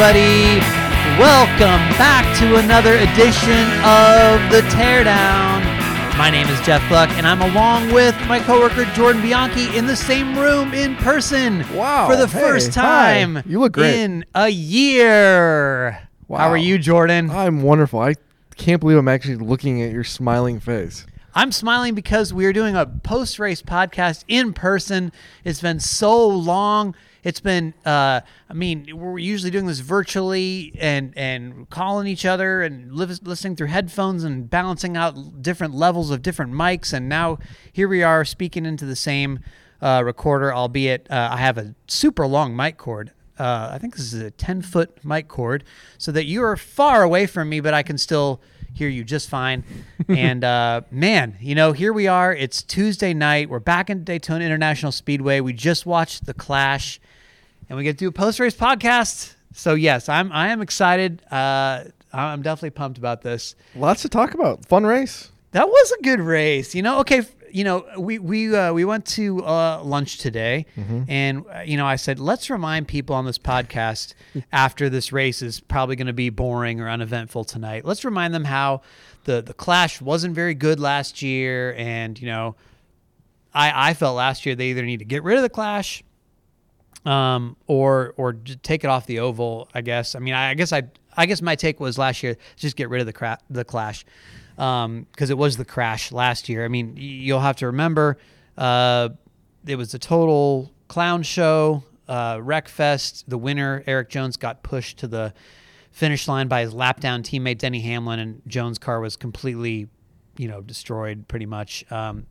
everybody. Welcome back to another edition of The Teardown. My name is Jeff Gluck, and I'm along with my coworker Jordan Bianchi in the same room in person. Wow, For the hey, first hi. time You look great. in a year. How are you, Jordan? I'm wonderful. I can't believe I'm actually looking at your smiling face. I'm smiling because we are doing a post race podcast in person. It's been so long. It's been, uh, I mean, we're usually doing this virtually and and calling each other and li- listening through headphones and balancing out different levels of different mics. And now here we are speaking into the same uh, recorder, albeit uh, I have a super long mic cord. Uh, I think this is a 10 foot mic cord so that you are far away from me, but I can still hear you just fine. and uh, man, you know, here we are. It's Tuesday night. We're back in Daytona International Speedway. We just watched the Clash, and we get to do a post race podcast. So yes, I'm I am excited. Uh, I'm definitely pumped about this. Lots to talk about. Fun race. That was a good race. You know, okay, you know, we we uh, we went to uh, lunch today, and uh, you know, I said let's remind people on this podcast after this race is probably going to be boring or uneventful tonight. Let's remind them how the the Clash wasn't very good last year, and you know, I I felt last year they either need to get rid of the Clash. Um, or or take it off the oval. I guess. I mean, I, I guess I I guess my take was last year just get rid of the cra- the clash, because it was the crash last year. I mean, you'll have to remember, uh, it was a total clown show, uh, wreck fest. The winner Erik Jones got pushed to the finish line by his lap down teammate Denny Hamlin, and Jones' car was completely, you know, destroyed pretty much. Um,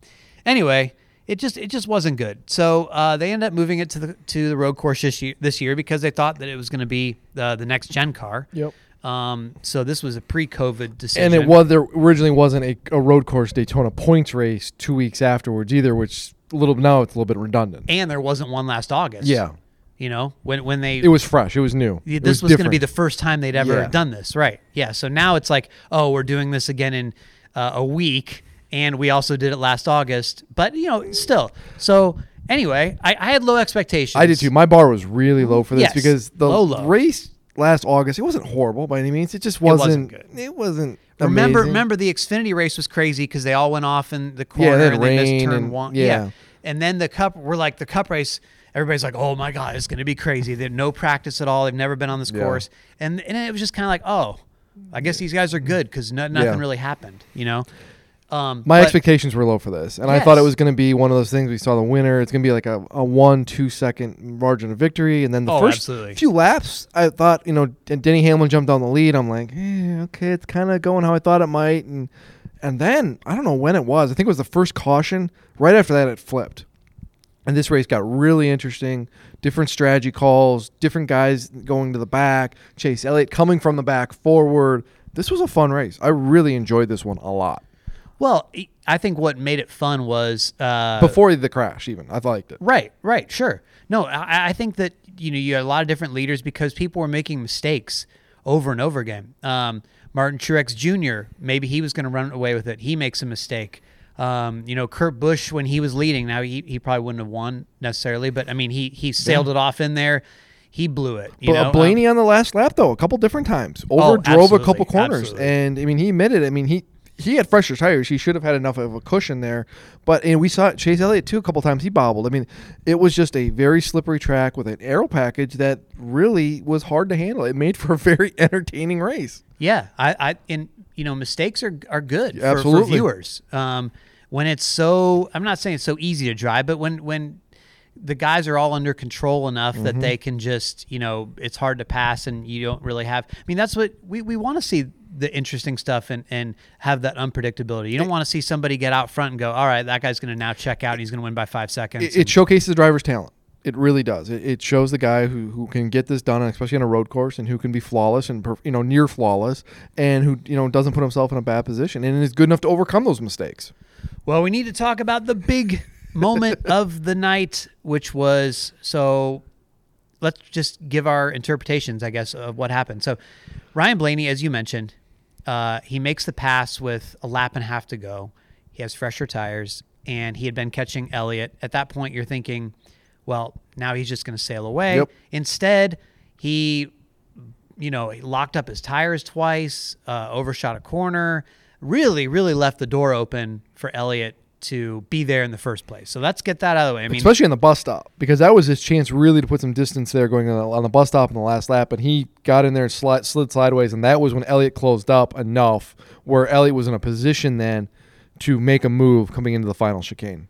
anyway, it just it just wasn't good. So uh, they ended up moving it to the to the road course this year, this year because they thought that it was going to be uh, the next gen car. Yep. Um, so this was a pre-COVID decision, And it was there originally wasn't a, a road course Daytona points race two weeks afterwards either, which a little now it's a little bit redundant. and there wasn't one last August. Yeah. you know when when they It was fresh. It was new. Yeah, It this was, going to be the first time they'd ever Yeah. done this, right? Yeah. So now it's like, oh, we're doing this again in uh, a week, and we also did it last August. But you know, still. So anyway, I, I had low expectations. I did too. My bar was really low for this Yes. because the Low, low. race last August, it wasn't horrible by any means. It just wasn't wasn't. good. It wasn't. Remember, amazing. remember the Xfinity race was crazy because they all went off in the corner had and they missed rain turn and- one. yeah. and then the cup. We're like the cup race. Everybody's like, "Oh my god, it's going to be crazy." They had no practice at all. They've never been on this Yeah. course, and and it was just kind of like, "Oh, I guess these guys are good because no, nothing Yeah. really happened," you know. Um, My but- expectations were low for this, and I thought it was going to be one of those things. We saw the winner; it's going to be like a, a one, two second margin of victory, and then the Oh, first absolutely. few laps, I thought you know, Denny Hamlin jumped on the lead. I'm like, eh, okay, it's kind of going how I thought it might, and and then I don't know when it was. I think it was the first caution. Right after that, it flipped, and this race got really interesting. Different strategy calls, different guys going to the back. Chase Elliott coming from the back forward. This was a fun race. I really enjoyed this one a lot. Well, I think what made it fun was uh, before the crash even i liked it Right, right, sure. No, I, I think that you know you had a lot of different leaders because people were making mistakes over and over again. Um, Martin Truex Jr. Maybe he was going to run away with it. He makes a mistake. Um, you know, Kurt Busch when he was leading. Now he, he probably wouldn't have won necessarily, but I mean he he sailed it off in there. He blew it. You but know, blaney Um, on the last lap though a couple different times over Oh, drove a couple corners absolutely. and i mean he admitted i mean he he had fresher tires he should have had enough of a cushion there but and we saw chase elliott too a couple times he bobbled i mean it was just a very slippery track with an aero package that really was hard to handle it made for a very entertaining race Yeah, I, I and you know mistakes are are good for, for viewers. Um, when it's so, I'm not saying it's so easy to drive, but when when the guys are all under control enough Mm-hmm. that they can just, you know, it's hard to pass and you don't really have. I mean, that's what we, we want to see the interesting stuff and, and have that unpredictability. You don't want to see somebody get out front and go, all right, that guy's going to now check out and he's going to win by five seconds. it, it showcases the driver's talent. It really does. It, it shows the guy who, who can get this done, especially on a road course, and who can be flawless and you know near flawless, and who you know doesn't put himself in a bad position, and is good enough to overcome those mistakes. Well, we need to talk about the big moment of the night, which was so. Let's just give our interpretations, I guess, of what happened. So, Ryan Blaney, as you mentioned, uh, he makes the pass with a lap and a half to go. He has fresher tires, and he had been catching Elliott. At that point, you're thinking, well, now he's just going to sail away. Yep. Instead, he you know, he locked up his tires twice, uh, overshot a corner, really, really left the door open for Elliott to be there in the first place. So let's get that out of the way. I mean, especially on the bus stop because that was his chance really to put some distance there going on the, on the bus stop in the last lap and he got in there and slid, slid sideways and that was when Elliott closed up enough where Elliott was in a position then to make a move coming into the final chicane.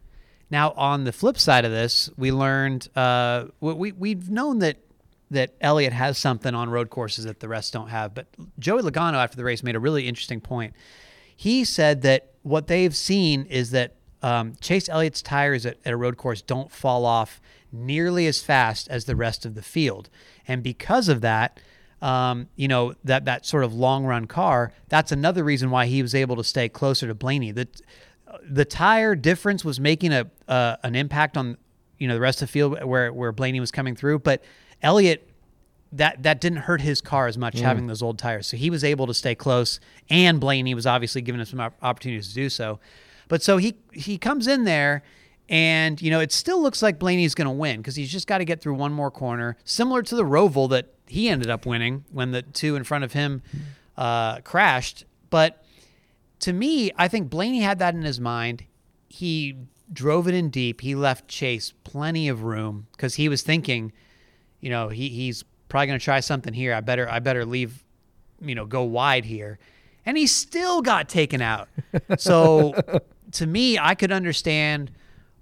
Now, on the flip side of this, we learned uh, we we've known that that Elliott has something on road courses that the rest don't have. But Joey Logano after the race made a really interesting point. He said that what they've seen is that um, Chase Elliott's tires at, at a road course don't fall off nearly as fast as the rest of the field, and because of that. Um, you know that that sort of long run car. That's another reason why he was able to stay closer to Blaney. That the tire difference was making a uh, an impact on you know the rest of the field where where Blaney was coming through, but Elliott that that didn't hurt his car as much mm. having those old tires, so he was able to stay close. And Blaney was obviously giving him some opportunities to do so. But so he he comes in there. And, you know, it still looks like Blaney's going to win because he's just got to get through one more corner, similar to the Roval that he ended up winning when the two in front of him uh, crashed. But to me, I think Blaney had that in his mind. He drove it in deep. He left Chase plenty of room because he was thinking, you know, he, he's probably going to try something here. I better I better leave, you know, go wide here. And he still got taken out. So to me, I could understand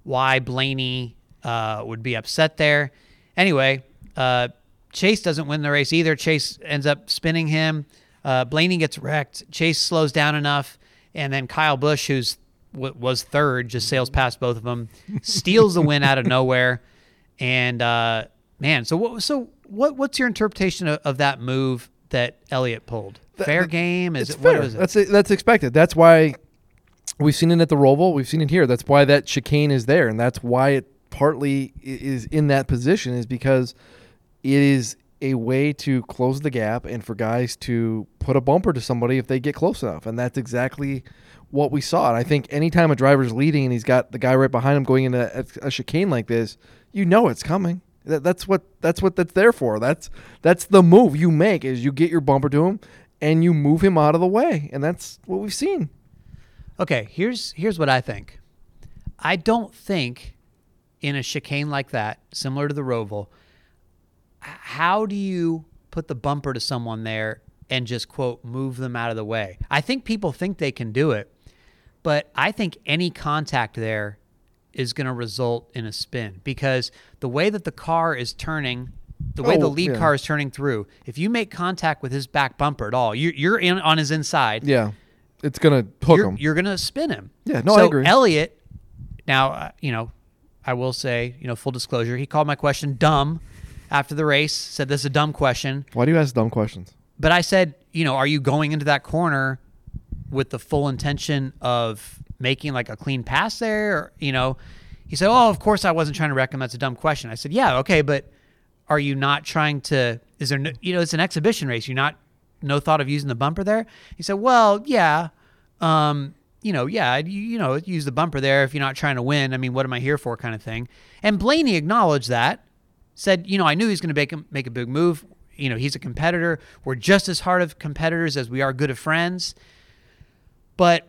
why Blaney uh, would be upset there. Anyway, uh, Chase doesn't win the race either. Chase ends up spinning him. Uh, Blaney gets wrecked. Chase slows down enough and then Kyle Busch, who's was third, just sails past both of them, steals the win out of nowhere, and uh, man, so what? So what? What's your interpretation of, of that move that Elliott pulled? Fair game? Is it? Fair. What is it? That's that's expected. That's why we've seen it at the Roval. We've seen it here. That's why that chicane is there, and that's why it partly is in that position is because it is a way to close the gap and for guys to put a bumper to somebody if they get close enough. And that's exactly what we saw. And I think anytime a driver's leading and he's got the guy right behind him going into a, a chicane like this, you know it's coming. That, that's what that's what that's there for. That's that's the move you make is you get your bumper to him and you move him out of the way. And that's what we've seen. Okay, here's here's what I think. I don't think in a chicane like that, similar to the Roval, how do you put the bumper to someone there and just quote move them out of the way? I think people think they can do it, but I think any contact there is going to result in a spin because the way that the car is turning, the way oh, the lead yeah. car is turning through, if you make contact with his back bumper at all, you're, you're in on his inside. Yeah, it's going to hook you're, him. You're going to spin him. Yeah, no, so I agree. Elliott, now uh, you know, I will say, you know, full disclosure, he called my question dumb after the race, said this is a dumb question. Why do you ask dumb questions? But I said, you know, are you going into that corner with the full intention of making like a clean pass there? Or, you know, he said, oh, of course I wasn't trying to wreck him. That's a dumb question. I said, yeah, okay, but are you not trying to, is there, no, you know, it's an exhibition race. You're not, no thought of using the bumper there? He said, well, yeah. Um, you know, yeah, you, you know, use the bumper there if you're not trying to win. I mean, what am I here for, kind of thing. And Blaney acknowledged that said, you know, I knew he was going to make a, make a big move. You know, he's a competitor. We're just as hard of competitors as we are good of friends. But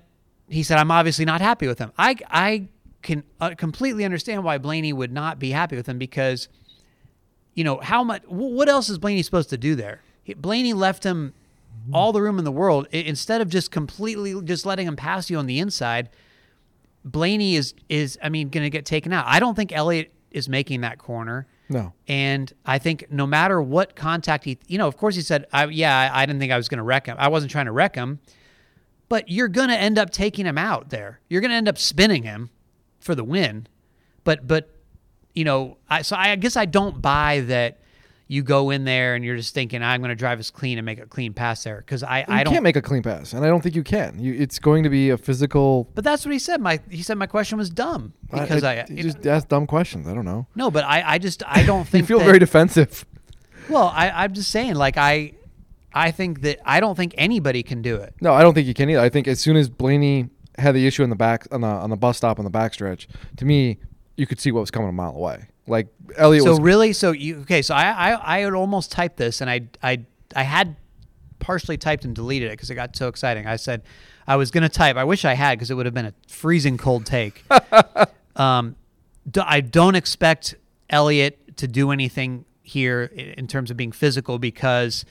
he said, I'm obviously not happy with him. I, I can uh, completely understand why Blaney would not be happy with him because, you know, how much, what else is Blaney supposed to do there? Blaney left him Mm-hmm. all the room in the world. Instead of just completely just letting him pass you on the inside, Blaney is, is I mean, going to get taken out. I don't think Elliott is making that corner. No. And I think no matter what contact he, you know, of course he said, I, yeah, I, I didn't think I was going to wreck him. I wasn't trying to wreck him, but you're going to end up taking him out there. You're going to end up spinning him for the win. But, but, you know, I, so I guess I don't buy that you go in there and you're just thinking I'm going to drive this clean and make a clean pass there because I, I don't can't make a clean pass and I don't think you can. You, it's going to be a physical. But that's what he said. My he said my question was dumb because I, I, I just ask dumb questions. I don't know. No, but I, I just I don't think you feel that, very defensive. Well, I I'm just saying like I I think that I don't think anybody can do it. No, I don't think you can either. I think as soon as Blaney had the issue in the back on the on the bus stop on the backstretch, to me, you could see what was coming a mile away. Like Elliott. So was, really, so you okay? So I I I would almost typed this, and I I I had partially typed and deleted it because it got so exciting. I said I was going to type. I wish I had because it would have been a freezing cold take. um, d- I don't expect Elliott to do anything here in terms of being physical because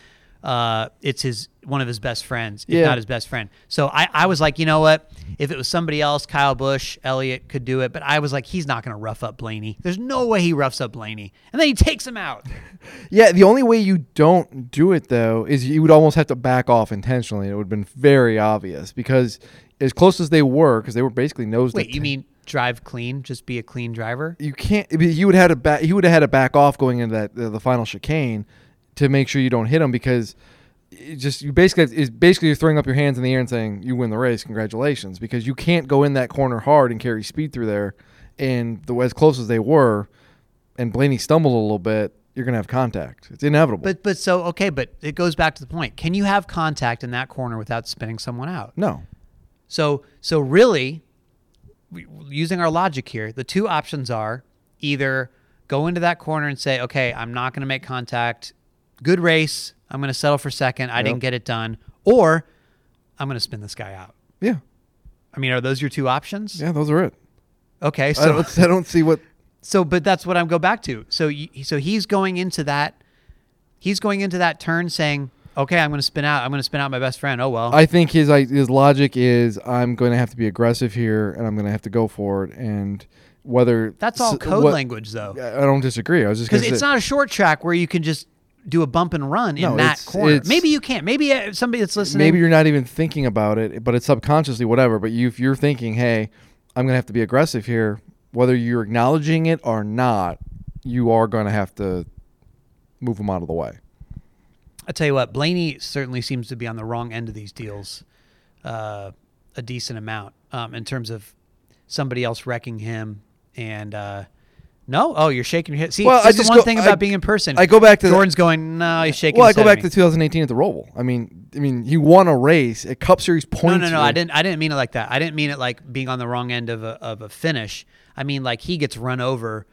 uh, it's his one of his best friends, if Yeah. not his best friend. So I, I was like, you know what? If it was somebody else, Kyle Busch, Elliott could do it, but I was like, he's not going to rough up Blaney. There's no way he roughs up Blaney, and then he takes him out. Yeah, the only way you don't do it though is you would almost have to back off intentionally. It would have been very obvious because as close as they were, because they were basically nose. to Wait, you t- mean drive clean? Just be a clean driver? you can't? You would have had to back. You would have had to back off going into that the, the final chicane to make sure you don't hit them because it just you basically is basically you're throwing up your hands in the air and saying you win the race, congratulations, because you can't go in that corner hard and carry speed through there, and the as close as they were, and Blaney stumbled a little bit, you're gonna have contact. It's inevitable. But but so okay, but it goes back to the point. Can you have contact in that corner without spinning someone out? no, So so really, using our logic here, the two options are either go into that corner and say, okay, I'm not going to make contact. Good race. I'm going to settle for second. I Yep. didn't get it done. Or I'm going to spin this guy out. yeah, I mean, are those your two options? yeah, those are it. Okay. I So don't, I don't see what. so but that's what I'm go back to. So you, so he's going into that he's going into that turn saying, "Okay, I'm going to spin out. I'm going to spin out my best friend." Oh well. I think his like, his logic is I'm going to have to be aggressive here, and I'm going to have to go for it, and whether that's all code what- language though. I don't disagree. I was just Because it's not a short track where you can just do a bump and run No, in that it's- corner. it's- Maybe you can't. Maybe uh, somebody that's listening. maybe you're not even thinking about it, but it's subconsciously whatever. But you, if you're thinking, hey, I'm going to have to be aggressive here, whether you're acknowledging it or not, you are going to have to move them out of the way. I tell you what, Blaney certainly seems to be on the wrong end of these deals, uh, a decent amount um, in terms of somebody else wrecking him. And uh, no, oh, you're shaking your head. See, Well, I the one go- thing I- about being in person. I go back to the- Jordan's going. No, he's shaking. Well, I go back me." to 2018 at the Roval. I mean, I mean, he won a race at Cup Series No, points. no, no. were- I didn't. I didn't mean it like that. I didn't mean it like being on the wrong end of a of a finish. I mean like he gets run over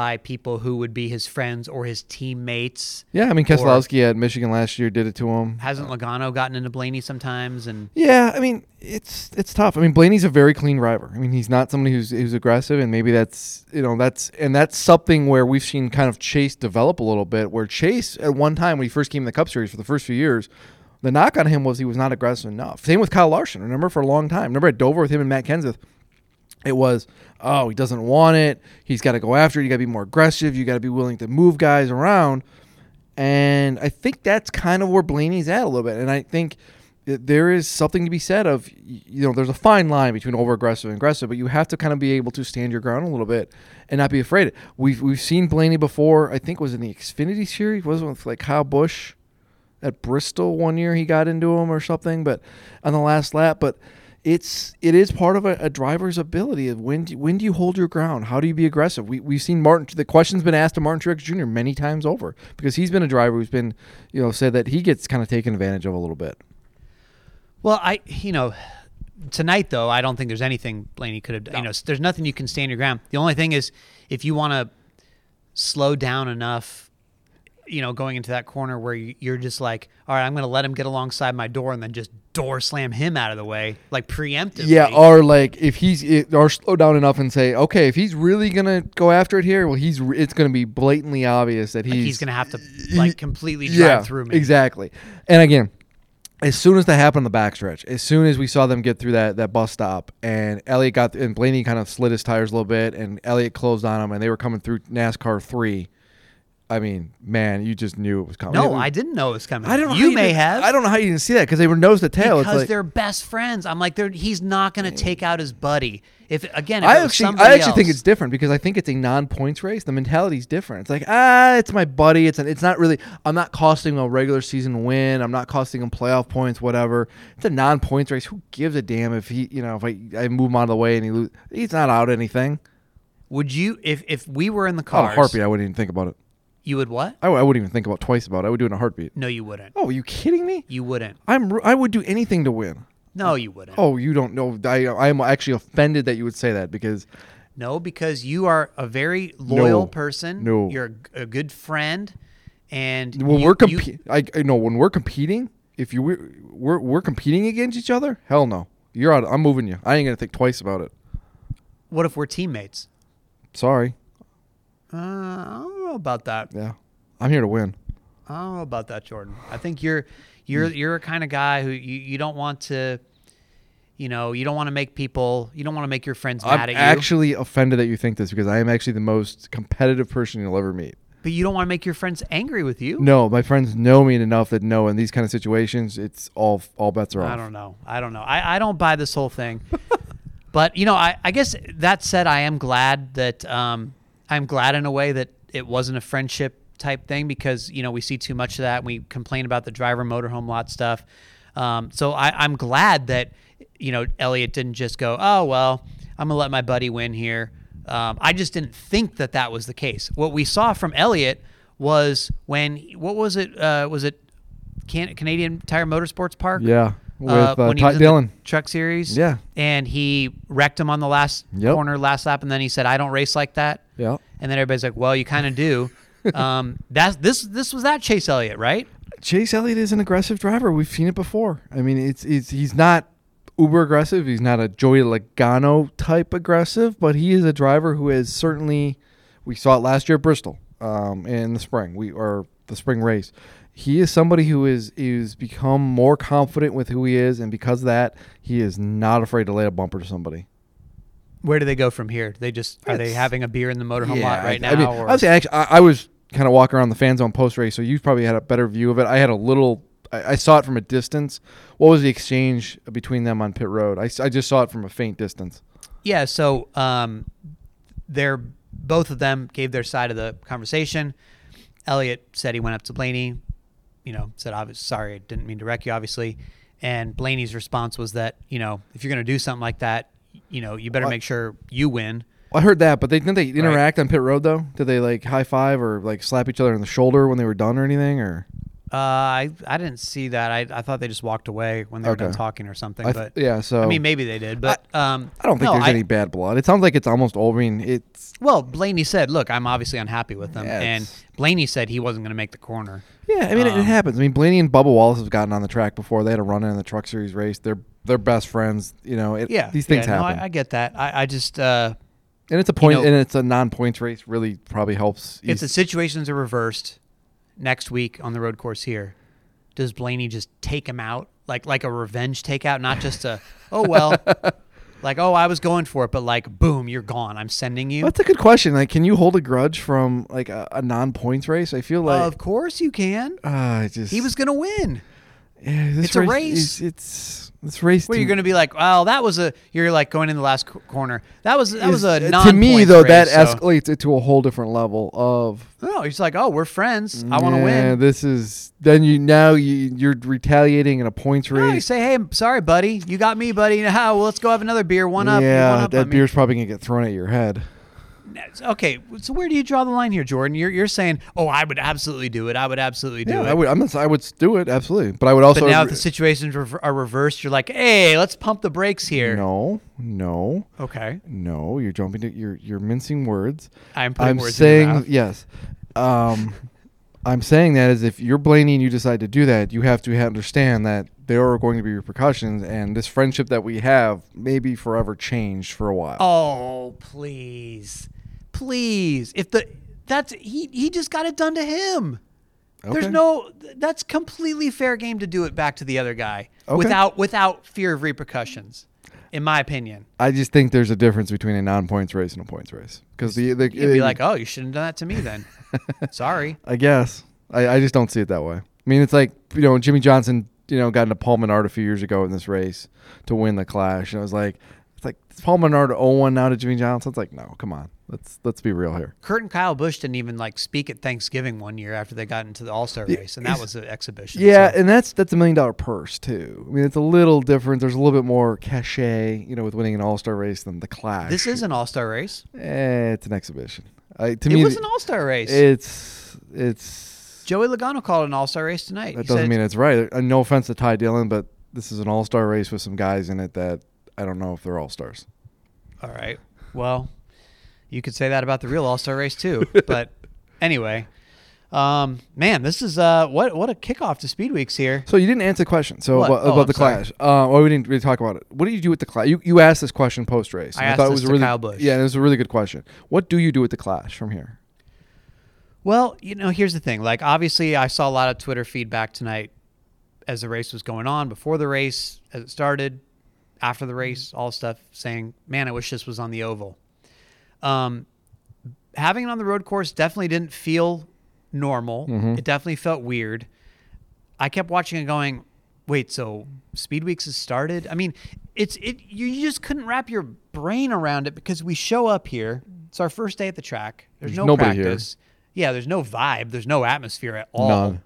by people who would be his friends or his teammates. Yeah, I mean, Keselowski at Michigan last year did it to him. Hasn't Logano gotten into Blaney sometimes? And Yeah, I mean it's it's tough. I mean Blaney's a very clean driver. I mean he's not somebody who's who's aggressive, and maybe that's you know that's and that's something where we've seen kind of Chase develop a little bit. Where Chase at one time when he first came in the Cup Series for the first few years, the knock on him was he was not aggressive enough. Same with Kyle Larson. Remember for a long time. Remember at Dover with him and Matt Kenseth. It was, oh, he doesn't want it. He's got to go after it. You got to be more aggressive. You got to be willing to move guys around. And I think that's kind of where Blaney's at a little bit. And I think there is something to be said of, you know, there's a fine line between over aggressive and aggressive, but you have to kind of be able to stand your ground a little bit and not be afraid. We've we've seen Blaney before. I think was in the Xfinity series, wasn't it with like Kyle Busch at Bristol one year he got into him or something, but on the last lap. But it's it is part of a, a driver's ability of when do, when do you hold your ground? How do you be aggressive? We we've seen Martin. The question's been asked to Martin Truex Jr. many times over because he's been a driver who's been you know said that he gets kind of taken advantage of a little bit. well, I you know tonight though I don't think there's anything Blaney could have. Done you know, there's nothing you can stand your ground. The only thing is if you want to slow down enough. You know, going into that corner where you- you're just like, all right, I'm going to let him get alongside my door and then just door slam him out of the way, like preemptively. Yeah, or like if he's or slow down enough and say, okay, if he's really gonna go after it here, well, he's it's gonna be blatantly obvious that Like, he's he's going to have to like completely drive yeah, through me. Exactly. And again, as soon as that happened on the backstretch, as soon as we saw them get through that, that bus stop, and Elliott got and Blaney kind of slid his tires a little bit, and Elliott closed on him, and they were coming through NASCAR three. I mean, man, you just knew it was coming. No, I didn't know it was coming. I don't know. how You may didn't- have. I don't know how you didn't see that because they were nose to tail. because like, they're best friends. I'm like, they're, he's not going to take out his buddy. If again, if I actually, I actually think it's different because I think it's a non-points race. The mentality's different. It's like, ah, it's my buddy. It's an, it's not really. I'm not costing him a regular season win. I'm not costing him playoff points. Whatever. It's a non-points race. Who gives a damn if he, you know, if I, I move him out of the way and he lose? He's not out anything. Would you if if we were in the Oh, cars? a heartbeat. I wouldn't even think about it. You would what? I, I wouldn't even think about twice about it. I would do it in a heartbeat. No, you wouldn't. Oh, are you kidding me? You wouldn't. I'm. I would do anything to win. No, you wouldn't. Oh, you don't know. I I am actually offended that you would say that because No, because you are a very loyal No. person. No. You're a, a good friend, and when you- we're you- competing, I, I know when we're competing, if you we're, we're we're competing against each other, hell no, you're out. I'm moving you. I ain't gonna think twice about it. what if we're teammates? Sorry. Uh, know about that. Yeah, I'm here to win. I don't know about that, Jordan. I think you're you're Hmm. you're a kind of guy who you, you don't want to, you know, you don't want to make people, you don't want to make your friends mad I'm at you, actually offended that you think this because I am actually the most competitive person you'll ever meet. but you don't want to make your friends angry with you. No, my friends know me enough that know in these kind of situations, it's all all bets are off. I don't know. I don't know. I, I don't buy this whole thing. but you know, I, I guess that said, I am glad that um, I'm glad in a way that it wasn't a friendship type thing because you know we see too much of that. We complain about the driver motorhome lot stuff. Um, so I, I'm glad that you know Elliott didn't just go, oh well, I'm gonna let my buddy win here. Um, I just didn't think that that was the case. What we saw from Elliott was when what was it? Uh, was it Can- Canadian Tire Motorsports Park? Yeah, with uh, uh, when he Ty was in the Dillon. Truck Series. Yeah. And he wrecked him on the last Yep. corner, last lap, and then he said, "I don't race like that." Yeah. And then everybody's like, "Well, you kind of do." um, that's this. This was that Chase Elliott, right? Chase Elliott is an aggressive driver. We've seen it before. I mean, it's it's he's not uber aggressive. He's not a Joey Logano type aggressive, but he is a driver who has certainly. We saw it last year at Bristol, um, in the spring. We or the spring race. He is somebody who is is become more confident with who he is, and because of that, he is not afraid to lay a bumper to somebody. Where do they go from here? They just are they having a beer in the motorhome Yeah, lot right now? I mean, or- actually, I, I was kind of walking around the fan zone post race, so you probably had a better view of it. I had a little. I, I saw it from a distance. What was the exchange between them on pit road? I, I just saw it from a faint distance. Yeah, so um, they're both of them gave their side of the conversation. Elliott said he went up to Blaney, you know, said, "I was sorry, I didn't mean to wreck you, obviously." And Blaney's response was that, you know, if you're going to do something like that, you know, you better Well, make sure you win. I heard that, but they didn't they interact on pit road though? Did they like high five or like slap each other on the shoulder when they were done or anything? Or Uh, I I didn't see that. I, I thought they just walked away when they were done talking or something. I th- but yeah, so I mean, maybe they did, but um, I don't think no, there's any bad blood. It sounds like it's almost over. I mean, it's Well, Blaney said, "Look, I'm obviously unhappy with them," Yeah, and it's- Blaney said he wasn't going to make the corner. yeah. I mean, it, it Um, happens. I mean, Blaney and Bubba Wallace have gotten on the track before. They had a run in the Truck Series race. They're they're best friends. You know, it, Yeah, these things yeah, no, happen. I, I get that. I, I just uh, and it's a point, know- and it's a non-points race. Really, probably helps. if the situations are reversed next week on the road course here, does Blaney just take him out like like a revenge takeout, not just a oh well, like oh I was going for it, but like boom, you're gone. I'm sending you. That's a good question. Like, can you hold a grudge from like a, a non-points race? I feel like of course you can. uh, I just He was going to win. Yeah, this it's a race. is- it's this race. Where to- you're going to be like, well, that was a. You're like going in the last c- corner. That was that was a uh, non to me though that so- escalates it to a whole different level of. No, he's like, oh, we're friends. I want to yeah, win. This is then you now you you're retaliating in a points No, you race. say, hey, I'm sorry, buddy. You got me, buddy. Now, well, let's go have another beer. One up. yeah, one up that on me. beer's probably gonna get thrown at your head. Okay, so where do you draw the line here, Jordan? You're you're saying, oh, I would absolutely do it. I would absolutely do Yeah, it. I would. I'm not, I would do it absolutely, but I would also. but now if the situations are reversed, you're like, hey, let's pump the brakes here. no, no, Okay, no. You're jumping to you're you're mincing words. I'm putting I'm words saying yes. Um, I'm saying that as if you're Blaney and you decide to do that, you have to understand that there are going to be repercussions, and this friendship that we have may be forever changed for a while. Oh, please, please. If the that's he he just got it done to him. There's no that's completely fair game to do it back to the other guy Okay. without without fear of repercussions, in my opinion. I just think there's a difference between a non-points race and a points race because the the You'd be uh, like, oh, you shouldn't have done that to me then. Sorry. I guess I, I just don't see it that way. I mean, it's like you know Jimmie Johnson, you know, got into Paul Menard a few years ago in this race to win the Clash, and I was like, it's like Paul Menard 0-1 now to Jimmie Johnson. It's like, no, come on, let's let's be real here. Kurt and Kyle Busch didn't even like speak at Thanksgiving one year after they got into the All Star race, and that was an exhibition. Yeah, so- and that's that's a million dollar purse too. I mean, it's a little different. There's a little bit more cachet, you know, with winning an All Star race than the Clash. this is an All Star race. Eh, it's an exhibition. I, to It me, was an All Star race. it's it's Joey Logano called it an All Star race tonight. that He doesn't mean it's right. Uh, no offense to Ty Dillon, but this is an All Star race with some guys in it that I don't know if they're All Stars. All right. Well, you could say that about the real All Star race too. but anyway, Um, man, this is uh, what what a kickoff to Speed Weeks here. So you didn't answer the question. So What? about, Oh, about I'm the sorry. clash. Uh, well, we didn't really talk about it. What do you do with the clash? You, you asked this question post race. I asked this to really, Kyle Busch. Yeah, it was a really good question. What do you do with the clash from here? Well, you know, here's the thing. Like, obviously, I saw a lot of Twitter feedback tonight as the race was going on, before the race, as it started, after the race, all stuff saying, "Man, I wish this was on the oval." Um, having it on the road course definitely didn't feel normal. Mhm. It definitely felt weird. I kept watching and going, "Wait, so Speed Weeks has started?" I mean, it's it. You just couldn't wrap your brain around it because we show up here. It's our first day at the track. There's, no nobody here. practice. Yeah, there's no vibe. There's no atmosphere at all. None.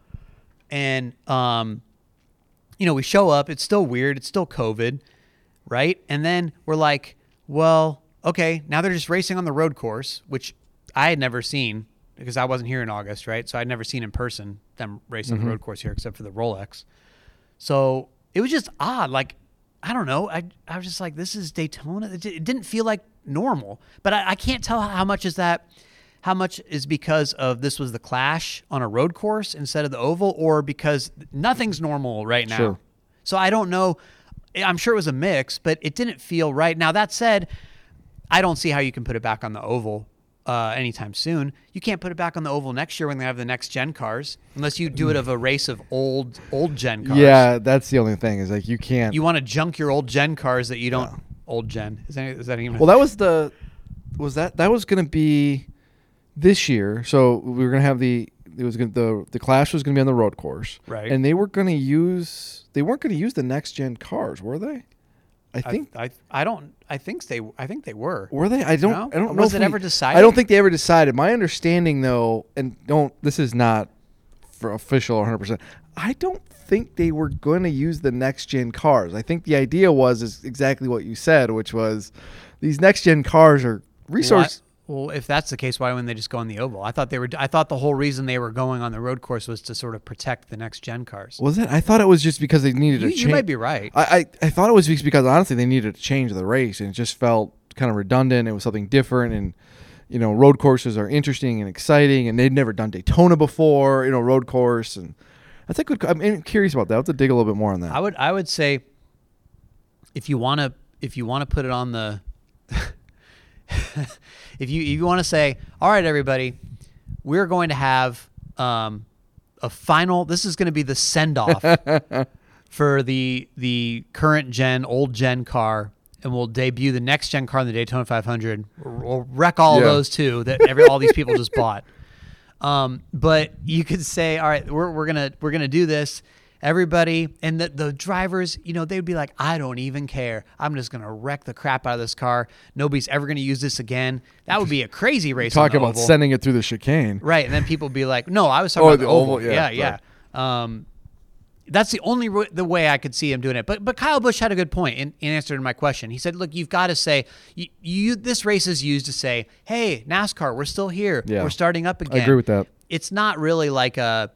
And um, you know, we show up. It's still weird. It's still COVID, right? And then we're like, well, okay, now they're just racing on the road course, which I had never seen because I wasn't here in August, right? So I'd never seen in person them racing Mm-hmm. the road course here, except for the Rolex. So it was just odd. Like, I don't know. I I was just like, this is Daytona. It, it didn't feel like normal. But I, I can't tell how much is that. How much is because of this was the clash on a road course instead of the oval, or because nothing's normal right now. Sure. So I don't know. I'm sure it was a mix, but it didn't feel right. Now that said, I don't see how you can put it back on the oval uh, anytime soon. You can't put it back on the oval next year when they have the next gen cars, unless you do it of a race of old old gen cars. Yeah, that's the only thing is like you can't. You want to junk your old gen cars that you don't. Old gen is that, is that even? well, that was the was that that was gonna be this year. So we were gonna have the it was gonna, the the clash was gonna be on the road course, Right. And they were gonna use they weren't gonna use the next gen cars, were they? I I think I, I don't. I think they. I think they were. Were they? I don't. I don't know. Was it we- ever decided? I don't think they ever decided. My understanding, though, and don't. This is not for official 100. percent I don't think they were going to use the next gen cars. I think the idea was is exactly what you said, which was these next gen cars are resource. Well, if that's the case, why wouldn't they just go on the oval? I thought they were. I thought the whole reason they were going on the road course was to sort of protect the next gen cars. Was it? I thought it was just because they needed you, to you might be right. I, I I thought it was because honestly they needed to change the race and it just felt kind of redundant. It was something different and you know road courses are interesting and exciting and they'd never done Daytona before. You know road course and that's a good. I'm curious about that. I have to dig a little bit more on that. I would I would say if you want to if you want to put it on the if you if you want to say all right everybody we're going to have um, a final this is going to be the send off for the the current gen old gen car and we'll debut the next gen car in the Daytona 500 we'll wreck all Yeah. those too that every all these people just bought um, but you could say, all right, we're, we're gonna we're gonna do this. Everybody and the the drivers, you know, they'd be like, I don't even care. I'm just gonna wreck the crap out of this car. Nobody's ever gonna use this again. That would be a crazy race. Talk about oval. sending it through the chicane. right, and then people be like, No, I was talking Oh, about the the oval. oval, Yeah, yeah, yeah. Um, that's the only ro- the way I could see him doing it. But but Kyle Busch had a good point in, in answer to my question. He said, "Look, you've got to say you, you this race is used to say, hey, NASCAR, we're still here. Yeah. We're starting up again." I agree with that. It's not really like a,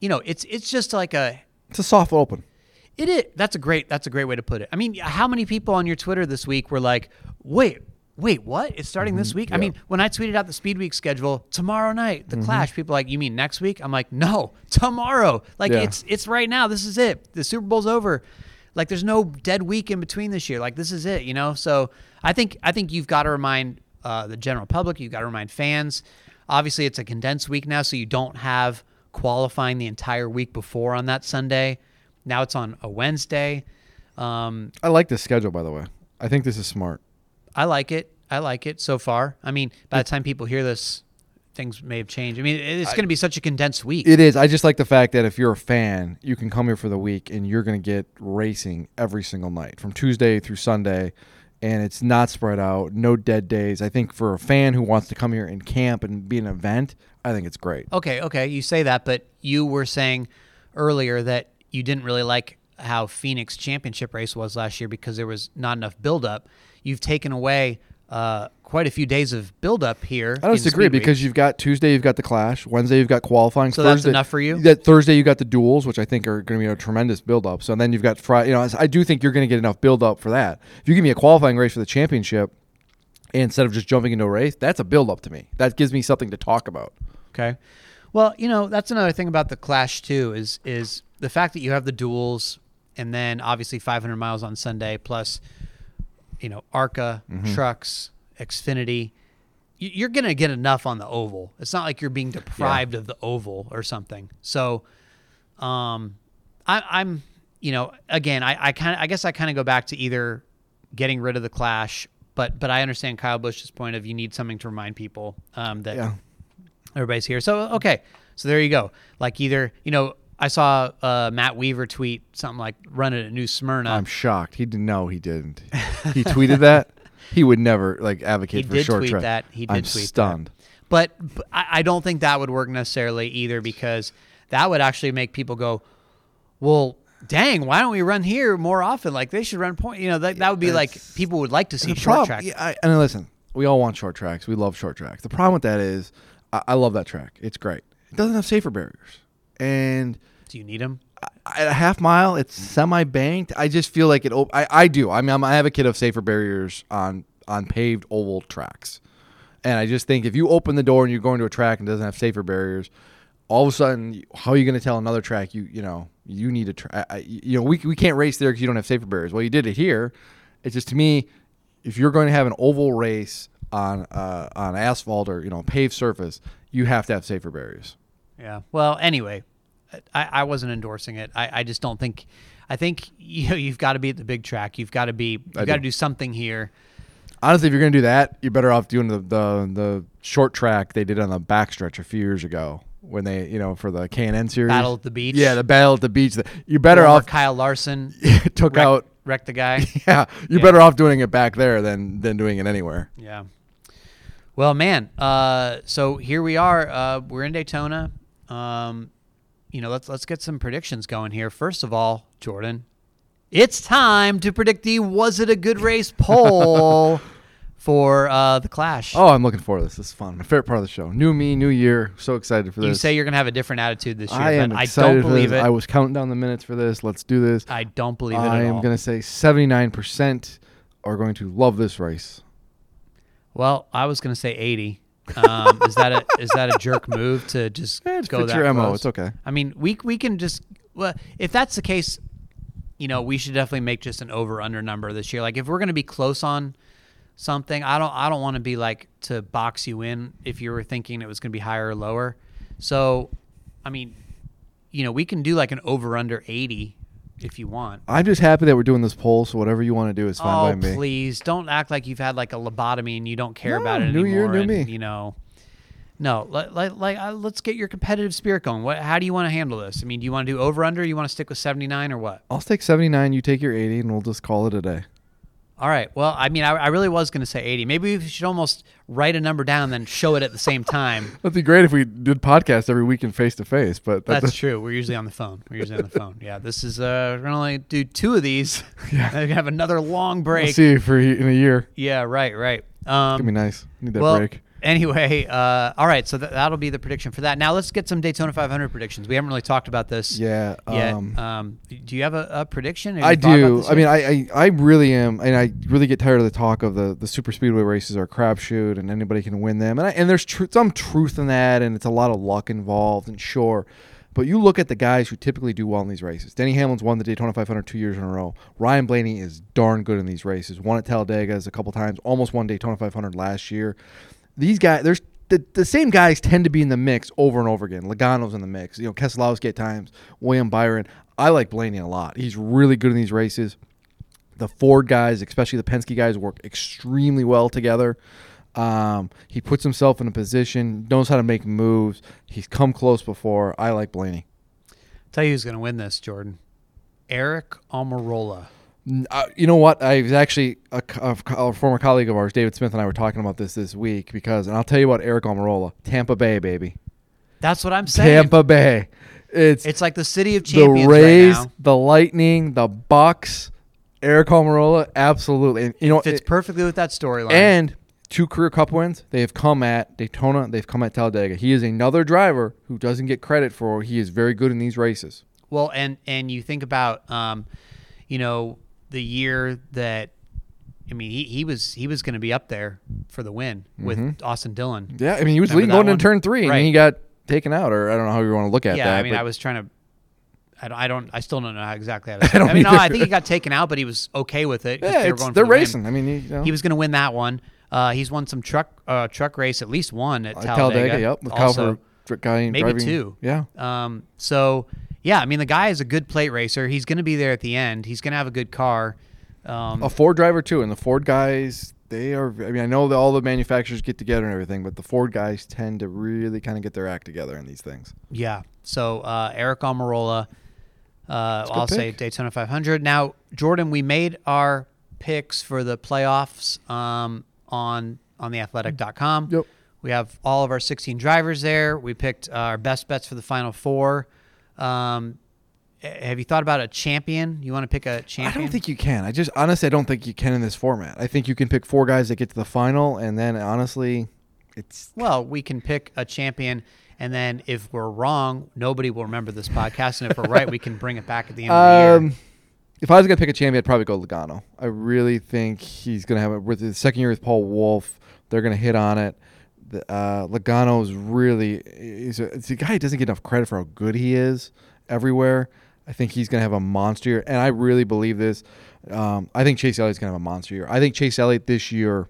you know, it's it's just like a. It's a soft open. It is. That's a great. That's a great way to put it. I mean, how many people on your Twitter this week were like, "Wait, wait, what? It's starting this week?" I Mm-hmm. mean, when I tweeted out the Speed Week schedule tomorrow night, Mm-hmm. the Clash, people are like, "You mean next week?" I'm like, "No, tomorrow. Like Yeah. it's it's right now. This is it. The Super Bowl's over. Like there's no dead week in between this year. Like this is it. You know. So I think I think you've got to remind uh, the general public. You've got to remind fans. Obviously, it's a condensed week now, so you don't have qualifying the entire week before on that Sunday. Now it's on a Wednesday. Um, I like this schedule, by the way. I think this is smart. I like it. I like it so far. I mean, by the time people hear this, things may have changed. I mean, it's going to be such a condensed week. It is. I just like the fact that if you're a fan, you can come here for the week and you're going to get racing every single night from Tuesday through Sunday. And it's not spread out, no dead days. I think for a fan who wants to come here and camp and be an event, I think it's great. Okay, okay, you say that, but you were saying earlier that you didn't really like how Phoenix championship race was last year because there was not enough buildup. You've taken away uh, quite a few days of buildup here. I disagree because you've got Tuesday, you've got the Clash. Wednesday, you've got qualifying. So that's Thursday, enough for you? That Thursday, you got the duels, which I think are going to be a tremendous build up. So then you've got Friday. You know, I do think you're going to get enough build up for that. If you give me a qualifying race for the championship instead of just jumping into a race, that's a build up to me. That gives me something to talk about. Okay. Well, you know, that's another thing about the Clash too is is the fact that you have the duels and then obviously 500 miles on Sunday plus you know, Arca, Mm-hmm. trucks, Xfinity. You- You're going to get enough on the oval. It's not like you're being deprived of the oval or something. So um I I'm you know, again, I I kind of I guess I kind of go back to either getting rid of the Clash but but I understand Kyle Busch's point of you need something to remind people um, that Yeah. Everybody's here. So okay, so there you go. Like either you know, I saw uh, Matt Weaver tweet something like "Run it at New Smyrna." I'm shocked. He didn't know he didn't. He tweeted that. He would never like advocate He for did short tweet track. that. He did I'm tweet that. stunned. but, but I, I don't think that would work necessarily either because that would actually make people go, "Well, dang, why don't we run here more often? Like they should run point." You know, that, that would be like people would like to see short prob- track. Yeah, I, and listen, we all want short tracks. We love short tracks. The problem with that is, I, I love that track. It's great. It doesn't have safer barriers, and Do you need them? at a half mile, it's semi banked. I just feel like it. op- I, I do. I mean, I'm an advocate of safer barriers on on paved oval tracks, and I just think if you open the door and you're going to a track and doesn't have safer barriers, all of a sudden, how are you going to tell another track you you know you need a tra- I- you know we we can't race there because you don't have safer barriers. Well, you did it here. It's just to me, if you're going to have an oval race on uh, on asphalt or you know paved surface, you have to have safer barriers. Yeah. Well, anyway, I, I wasn't endorsing it. I, I just don't think. I think you know, you've got to be at the big track. You've got to be. You've I got to do. do something here. Honestly, if you're gonna do that, you're better off doing the, the the short track they did on the backstretch a few years ago when they, you know, for the K and N series. Battle at the beach. Yeah, the battle at the beach. You're better Former off Kyle Larson took out. wrecked the guy. Yeah, you're Yeah. better off doing it back there than than doing it anywhere. Yeah. Well, man. Uh, so here we are. Uh, we're in Daytona. Um, you know, let's let's get some predictions going here. First of all, Jordan, it's time to predict the "Was it a good race?" poll for uh, the Clash. Oh, I'm looking forward to this. This is fun. My favorite part of the show. New me, new year. So excited for this. you say you're gonna have a different attitude this year, I am but I don't believe it. I was counting down the minutes for this. Let's do this. I don't believe it I am all. gonna say 79% are going to love this race. Well, I was gonna say 80. Um, is that a is that a jerk move to just it go that your MO. It's okay. I mean, we we can just well, if that's the case, you know, we should definitely make just an over under number this year. Like if we're going to be close on something, I don't I don't want to be like to box you in if you were thinking it was going to be higher or lower. So, I mean, you know, we can do like an over under 80 if you want. I'm just happy that we're doing this poll. So whatever you want to do is fine Oh, by me. please don't act like you've had like a lobotomy and you don't care No, about it new year, new and, me. You know, no, like, like, like uh, let's get your competitive spirit going. What? How do you want to handle this? I mean, do you want to do over under? You want to stick with seventy nine or what? I'll take 79. You take your 80, and we'll just call it a day. All right. Well, I mean, I, I really was going to say eighty. Maybe we should almost write a number down and then show it at the same time. That'd be great if we did podcasts every week and face to face. But that- That's true. We're usually on the phone. We're usually on the phone. Yeah. This is uh, we're gonna only do two of these. Yeah. We're gonna have another long we'll break. see you for in a year. Yeah. Right. Right. It's gonna be Um, nice. Need that well, break. Anyway, uh, all right. So th- that'll be the prediction for that. Now let's get some Daytona 500 predictions. We haven't really talked about this Yeah. yet. Um, Um, do you have a, a prediction? Have I you thought about do. I mean. I, I, I really am, and I really get tired of the talk of the, the super speedway races are crapshoot and anybody can win them. And I, and there's tr- some truth in that, and it's a lot of luck involved, and sure. But you look at the guys who typically do well in these races. Denny Hamlin's won the Daytona 500 two years in a row. Ryan Blaney is darn good in these races. Won at Talladega a couple times. Almost won Daytona 500 last year. These guys, there's the, the same guys tend to be in the mix over and over again. Logano's in the mix. You know, Keselowski at times. William Byron. I like Blaney a lot. He's really good in these races. The Ford guys, especially the Penske guys, work extremely well together. Um, he puts himself in a position, knows how to make moves. He's come close before. I like Blaney. tell you who's going to win this, Jordan. Aric Almirola. Uh, you know what? I was actually a, a a former colleague of ours, David Smith, and I were talking about this this week because, and I'll tell you about Aric Almirola, Tampa Bay, baby, That's what I'm saying. Tampa Bay. It's It's like the city of champions. the Rays, right the Lightning, the Bucs. Aric Almirola, absolutely. And, you know, it Fits it- perfectly with that storyline. And two career cup wins. They have come at Daytona. They've come at Talladega. He is another driver who doesn't get credit for. He is very good in these races. Well, and and you think about, um, you know, the year that, I mean, he, he was he was going to be up there for the win with Austin Dillon. Yeah, I mean he was leading going into turn three, and Right. he got taken out, or I don't know how you want to look at it. yeah, that. I mean, I was trying to. I don't, I don't. I still don't know how exactly how to. Say don't. I mean, no. I think he got taken out, but he was okay with it. yeah, they they're the win. racing. I mean, you know, He was going to win that one. Uh, he's won some truck uh, truck race, at least one at uh, Talladega. Yep, with also. Guy maybe driving, two. Yeah, Um, so yeah, I mean, the guy is a good plate racer. He's going to be there at the end. He's going to have a good car. Um, a Ford driver too, and the Ford guys. They are. I mean, I know that all the manufacturers get together and everything, but the Ford guys tend to really kind of get their act together in these things. Yeah. So uh, Aric Almirola, uh, I'll say. Daytona 500. Now, Jordan, we made our picks for the playoffs um, on on the athletic.com. Yep. We have all of our 16 drivers there. We picked our best bets for the final four. Um, have you thought about a champion? You want to pick a champion? I don't think you can. I just honestly, I don't think you can in this format. I think you can pick four guys that get to the final, and then honestly, it's Well, we can pick a champion, and then if we're wrong, nobody will remember this podcast. And if we're right, we can bring it back at the end of the year. Um, if I was gonna pick a champion, I'd probably go Logano. I really think he's gonna have it with the second year with Paul Wolfe. They're gonna hit on it. The, uh, Logano's really he's a, it's a guy who doesn't get enough credit for how good he is everywhere. I think he's gonna have a monster year, and I really believe this. Um, I think Chase Elliott's gonna have a monster year. I think Chase Elliott this year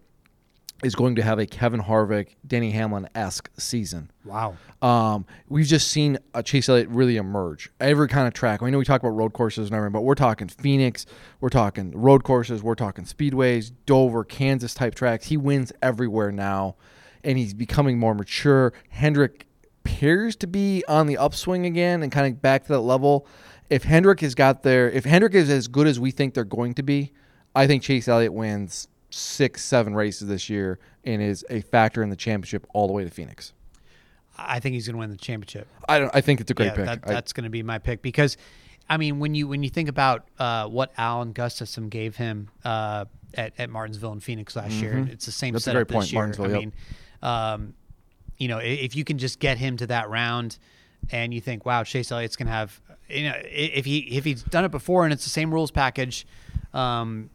is going to have a Kevin Harvick, Denny Hamlin esque season. wow. Um, we've just seen uh, Chase Elliott really emerge. Every kind of track. I know we talk about road courses and everything, but we're talking Phoenix, we're talking road courses, we're talking speedways, Dover, Kansas type tracks. He wins everywhere now, and he's becoming more mature. Hendrick appears to be on the upswing again and kind of back to that level. If Hendrick has got there, if Hendrick is as good as we think they're going to be, I think Chase Elliott wins six, seven races this year and is a factor in the championship all the way to Phoenix. I think he's going to win the championship. I don't. I think it's a great yeah, pick. That, I- that's going to be my pick because, I mean, when you when you think about uh, what Alan Gustafson gave him uh, at, at Martinsville and Phoenix last year, it's the same Mm-hmm. That's a great point, year. Martinsville, I yep. mean, um, you know, if you can just get him to that round, and you think, wow, Chase Elliott's to have, you know, if he if he's done it before and it's the same rules package, um,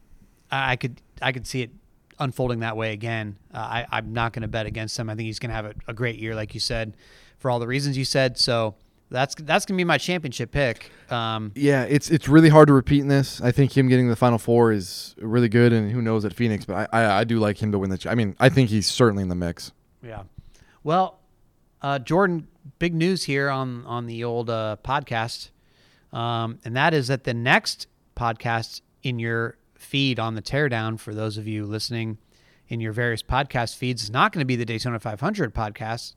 I could I could see it unfolding that way again. Uh, I, I'm not to bet against him. I think he's to have a, a great year, like you said, for all the reasons you said. So that's that's going to be my championship pick. Um, yeah, it's it's really hard to repeat in this. I think him getting the final four is really good, and who knows at Phoenix. But I, I, I do like him to win the. ch- I mean, I think he's certainly in the mix. yeah. Well, uh, Jordan, big news here on on the old uh, podcast, um, and that is that the next podcast in your feed on the teardown for those of you listening in your various podcast feeds is not going to be the Daytona 500 podcast,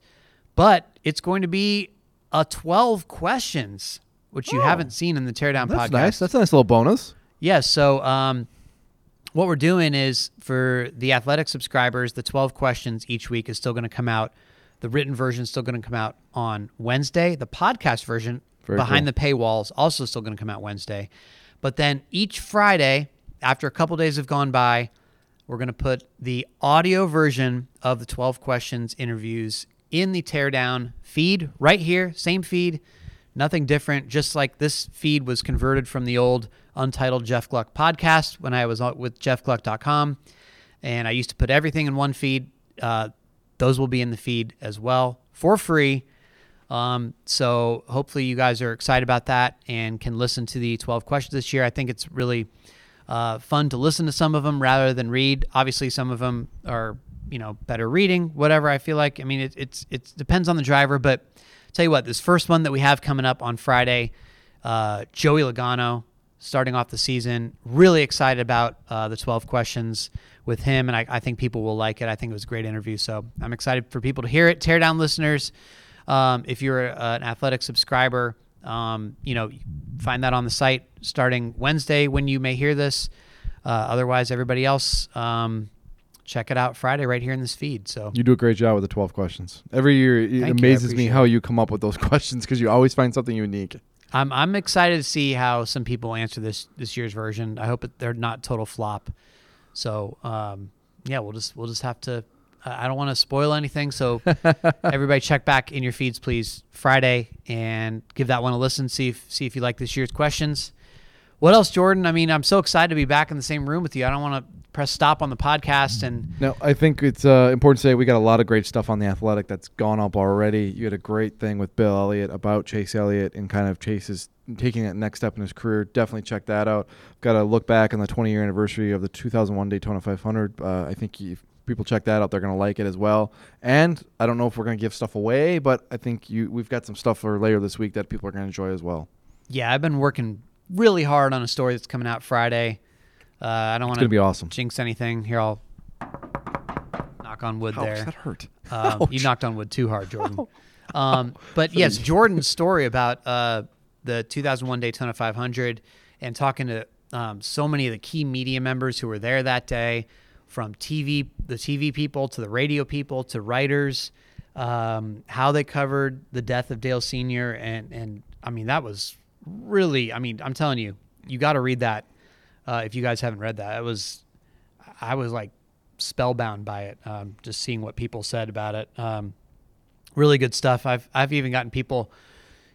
but it's going to be a 12 questions, which you Oh. haven't seen in the teardown That's podcast. nice. That's a nice little bonus. Yes. So, um, what we're doing is for the athletic subscribers, the 12 questions each week is still going to come out. The written version is still going to come out on Wednesday. The podcast version Very behind cool. the paywall is also still going to come out Wednesday. But then each Friday, after a couple days have gone by, we're going to put the audio version of the 12 questions interviews in the teardown feed right here, same feed, nothing different. Just like this feed was converted from the old Untitled Jeff Gluck podcast when I was with jeffgluck.com. And I used to put everything in one feed. Uh, those will be in the feed as well for free. Um, so hopefully you guys are excited about that and can listen to the 12 questions this year. I think it's really uh, fun to listen to some of them rather than read. Obviously, some of them are you know better reading. Whatever I feel like. I mean, it, it's it depends on the driver. But tell you what, this first one that we have coming up on Friday, uh, Joey Logano starting off the season. Really excited about uh, the 12 questions with him, and I, I think people will like it. I think it was a great interview, so I'm excited for people to hear it. Teardown listeners, um, if you're a, an athletic subscriber, um, you know, find that on the site starting Wednesday when you may hear this. Uh, otherwise, everybody else, um, check it out Friday right here in this feed. So You do a great job with the 12 questions. Every year, it Thank you. Amazes me how you come up with those questions because you always find something unique. I'm I'm excited to see how some people answer this this year's version. I hope it, they're not total flop. So um, yeah, we'll just we'll just have to. I I don't want to spoil anything, so everybody check back in your feeds, please, Friday, and give that one a listen. See if see if you like this year's questions. What else, Jordan? I mean, I'm so excited to be back in the same room with you. I don't want to press stop on the podcast and No, I think it's uh, important to say we got a lot of great stuff on the athletic that's gone up already. You had a great thing with Bill Elliott about Chase Elliott and kind of Chase's taking that next step in his career. Definitely check that out. Got to look back on the 20 year anniversary of the 2001 Daytona 500. Uh, I think if people check that out, they're going to like it as well. And I don't know if we're going to give stuff away, but I think you we've got some stuff for later this week that people are going to enjoy as well. yeah, I've been working really hard on a story that's coming out Friday. Uh, I don't want to be awesome. jinx anything. Here, I'll knock on wood Ouch, there. that hurt. Um, you knocked on wood too hard, Jordan. Um, but yes, Jordan's story about uh, the 2001 Daytona 500 and talking to um, so many of the key media members who were there that day, from TV, the TV people to the radio people to writers, um, how they covered the death of Dale Sr. and and I mean that was really, I mean, I'm telling you, you got to read that uh, if you guys haven't read that. It was, I was like spellbound by it, um, just seeing what people said about it. Um, really good stuff. I've I've even gotten people,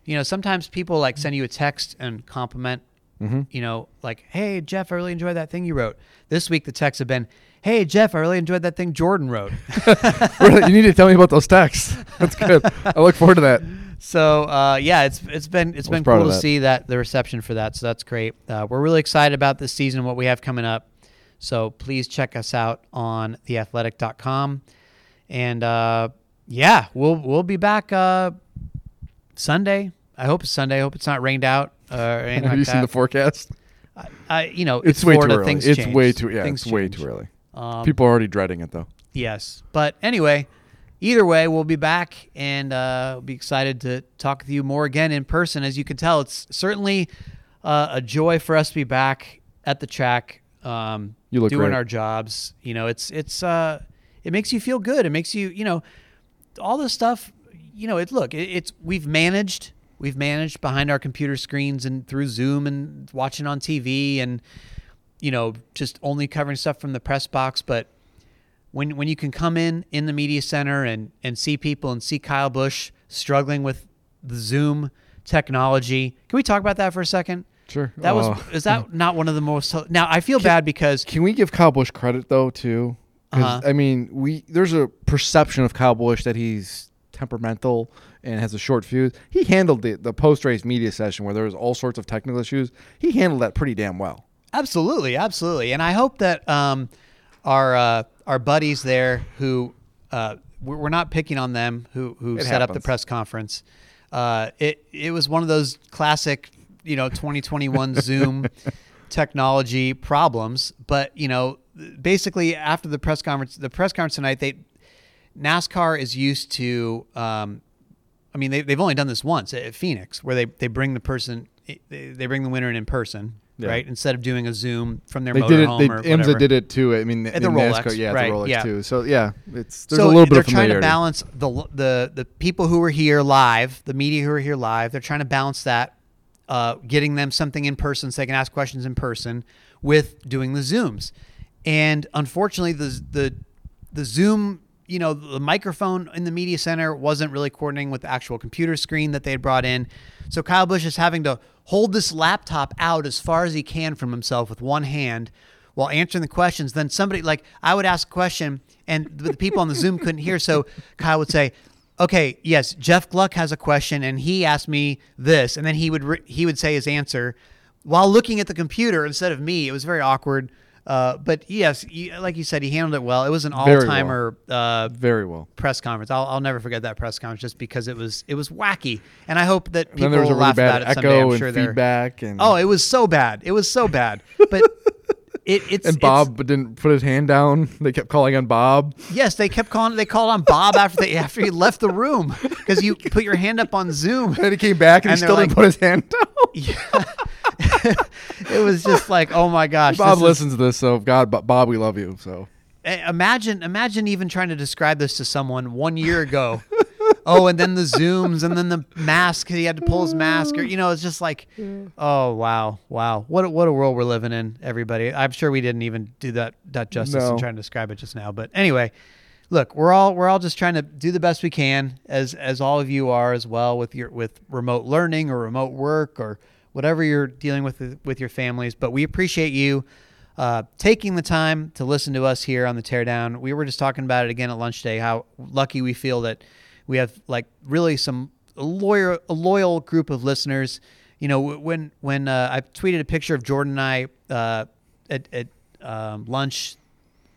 you know, sometimes people like send you a text and compliment, Mm-hmm. you know, like, "Hey Jeff, I really enjoyed that thing you wrote." This week the texts have been, "Hey Jeff, I really enjoyed that thing Jordan wrote." really, you need to tell me about those texts. That's good. I look forward to that. So uh, yeah, it's it's been it's been cool to see that the reception for that. So that's great. Uh, we're really excited about this season and what we have coming up. So please check us out on theathletic.com. And uh, yeah, we'll we'll be back uh, Sunday. I hope it's Sunday. I hope it's not rained out uh, or anything Have like you that. seen the forecast? I, you know, It's, it's, way Florida. too early. Things it's change. way too yeah. Things it's way too early. Um, People are already dreading it though. Yes. But anyway, either way, we'll be back and uh, be excited to talk with you more again in person. As you can tell, it's certainly uh, a joy for us to be back at the track, um, doing great. our jobs. You know, it's it's uh, it makes you feel good. It makes you you know all this stuff. You know, it look it, it's we've managed. We've managed behind our computer screens and through Zoom and watching on TV and you know just only covering stuff from the press box, but when when you can come in in the media center and and see people and see Kyle Busch struggling with the Zoom technology. Can we talk about that for a second? Sure. That was Uh, is that not one of the most Now, I feel bad because Can we give Kyle Busch credit though too? Uh-huh. I mean, we there's a perception of Kyle Busch that he's temperamental and has a short fuse. He handled the the post race media session where there was all sorts of technical issues. He handled that pretty damn well. Absolutely, absolutely, and I hope that um, our uh, our buddies there who uh, we're not picking on them who who It set up the press conference. Uh, it it was one of those classic, you know, 2021 Zoom technology problems. But you know, basically after the press conference, the press conference tonight, they NASCAR is used to. Um, I mean, they, they've only done this once at Phoenix, where they, they bring the person, they, they bring the winner in in person, Yeah. right? Instead of doing a Zoom from their They did it. They, or IMSA whatever. did it too. I mean, At the NASCAR, Rolex, yeah, right, the Rolex yeah. too. So yeah, it's there's so a little bit they're of trying to balance the the the people who were here live, the media who are here live. They're trying to balance that, uh, getting them something in person so they can ask questions in person, with doing the zooms. And unfortunately, the the the Zoom, you know, the microphone in the media center wasn't really coordinating with the actual computer screen that they had brought in. So Kyle Busch is having to hold this laptop out as far as he can from himself with one hand while answering the questions. Then somebody like I would ask a question and the people on the Zoom couldn't hear, so Kyle would say, "Okay, yes, Jeff Gluck has a question and he asked me this," and then he would re- he would say his answer while looking at the computer instead of me. It was very awkward. Uh, but yes, he, like you said, he handled it well. It was an all timer uh, Very well. press conference. I'll, I'll never forget that press conference just because it was it was wacky, and I hope that people then there a will really laugh about it someday. I'm sure they're. feedback and Oh, it was so bad. It was so bad. But it, it's and it's- Bob didn't put his hand down. They kept calling on Bob. yes, they kept calling. They called on Bob after they after he left the room because you put your hand up on Zoom. And he came back and, And he still like- didn't put his hand down. Yeah. It was just like, oh my gosh. Bob this is- listens to this, so God, Bob, we love you. So imagine imagine even trying to describe this to someone one year ago oh and then the zooms and then the mask he had to pull his mask or you know it's just like oh wow wow what a, what a world we're living in everybody i'm sure we didn't even do that that justice No. in trying to describe it just now but anyway look we're all we're all just trying to do the best we can as as all of you are as well with your with remote learning or remote work or whatever you're dealing with with your families but we appreciate you uh, taking the time to listen to us here on the Teardown. We were just talking about it again at lunch today. How lucky we feel that we have like really some loyal a loyal group of listeners. You know, when when uh, I tweeted a picture of Jordan and I uh, at, at um, lunch,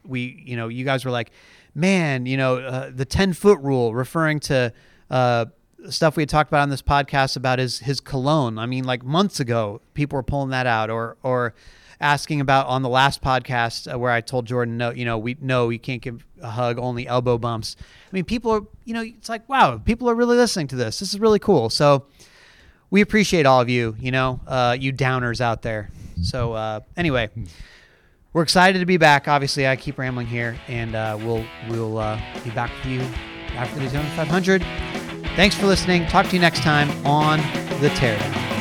we you know you guys were like, man, you know uh, the ten foot rule, referring to uh, stuff we had talked about on this podcast about his his cologne. I mean, like months ago, people were pulling that out, or or asking about on the last podcast uh, where I told Jordan, no, you know, we no, you can't give a hug, only elbow bumps. I mean, people are, you know, it's like, wow, people are really listening to this. This is really cool. So we appreciate all of you, you know, uh, you downers out there. So uh, anyway, we're excited to be back. Obviously, I keep rambling here, and uh, we'll we'll uh, be back with you after the Zone 500. Thanks for listening. Talk to you next time on the Teardown.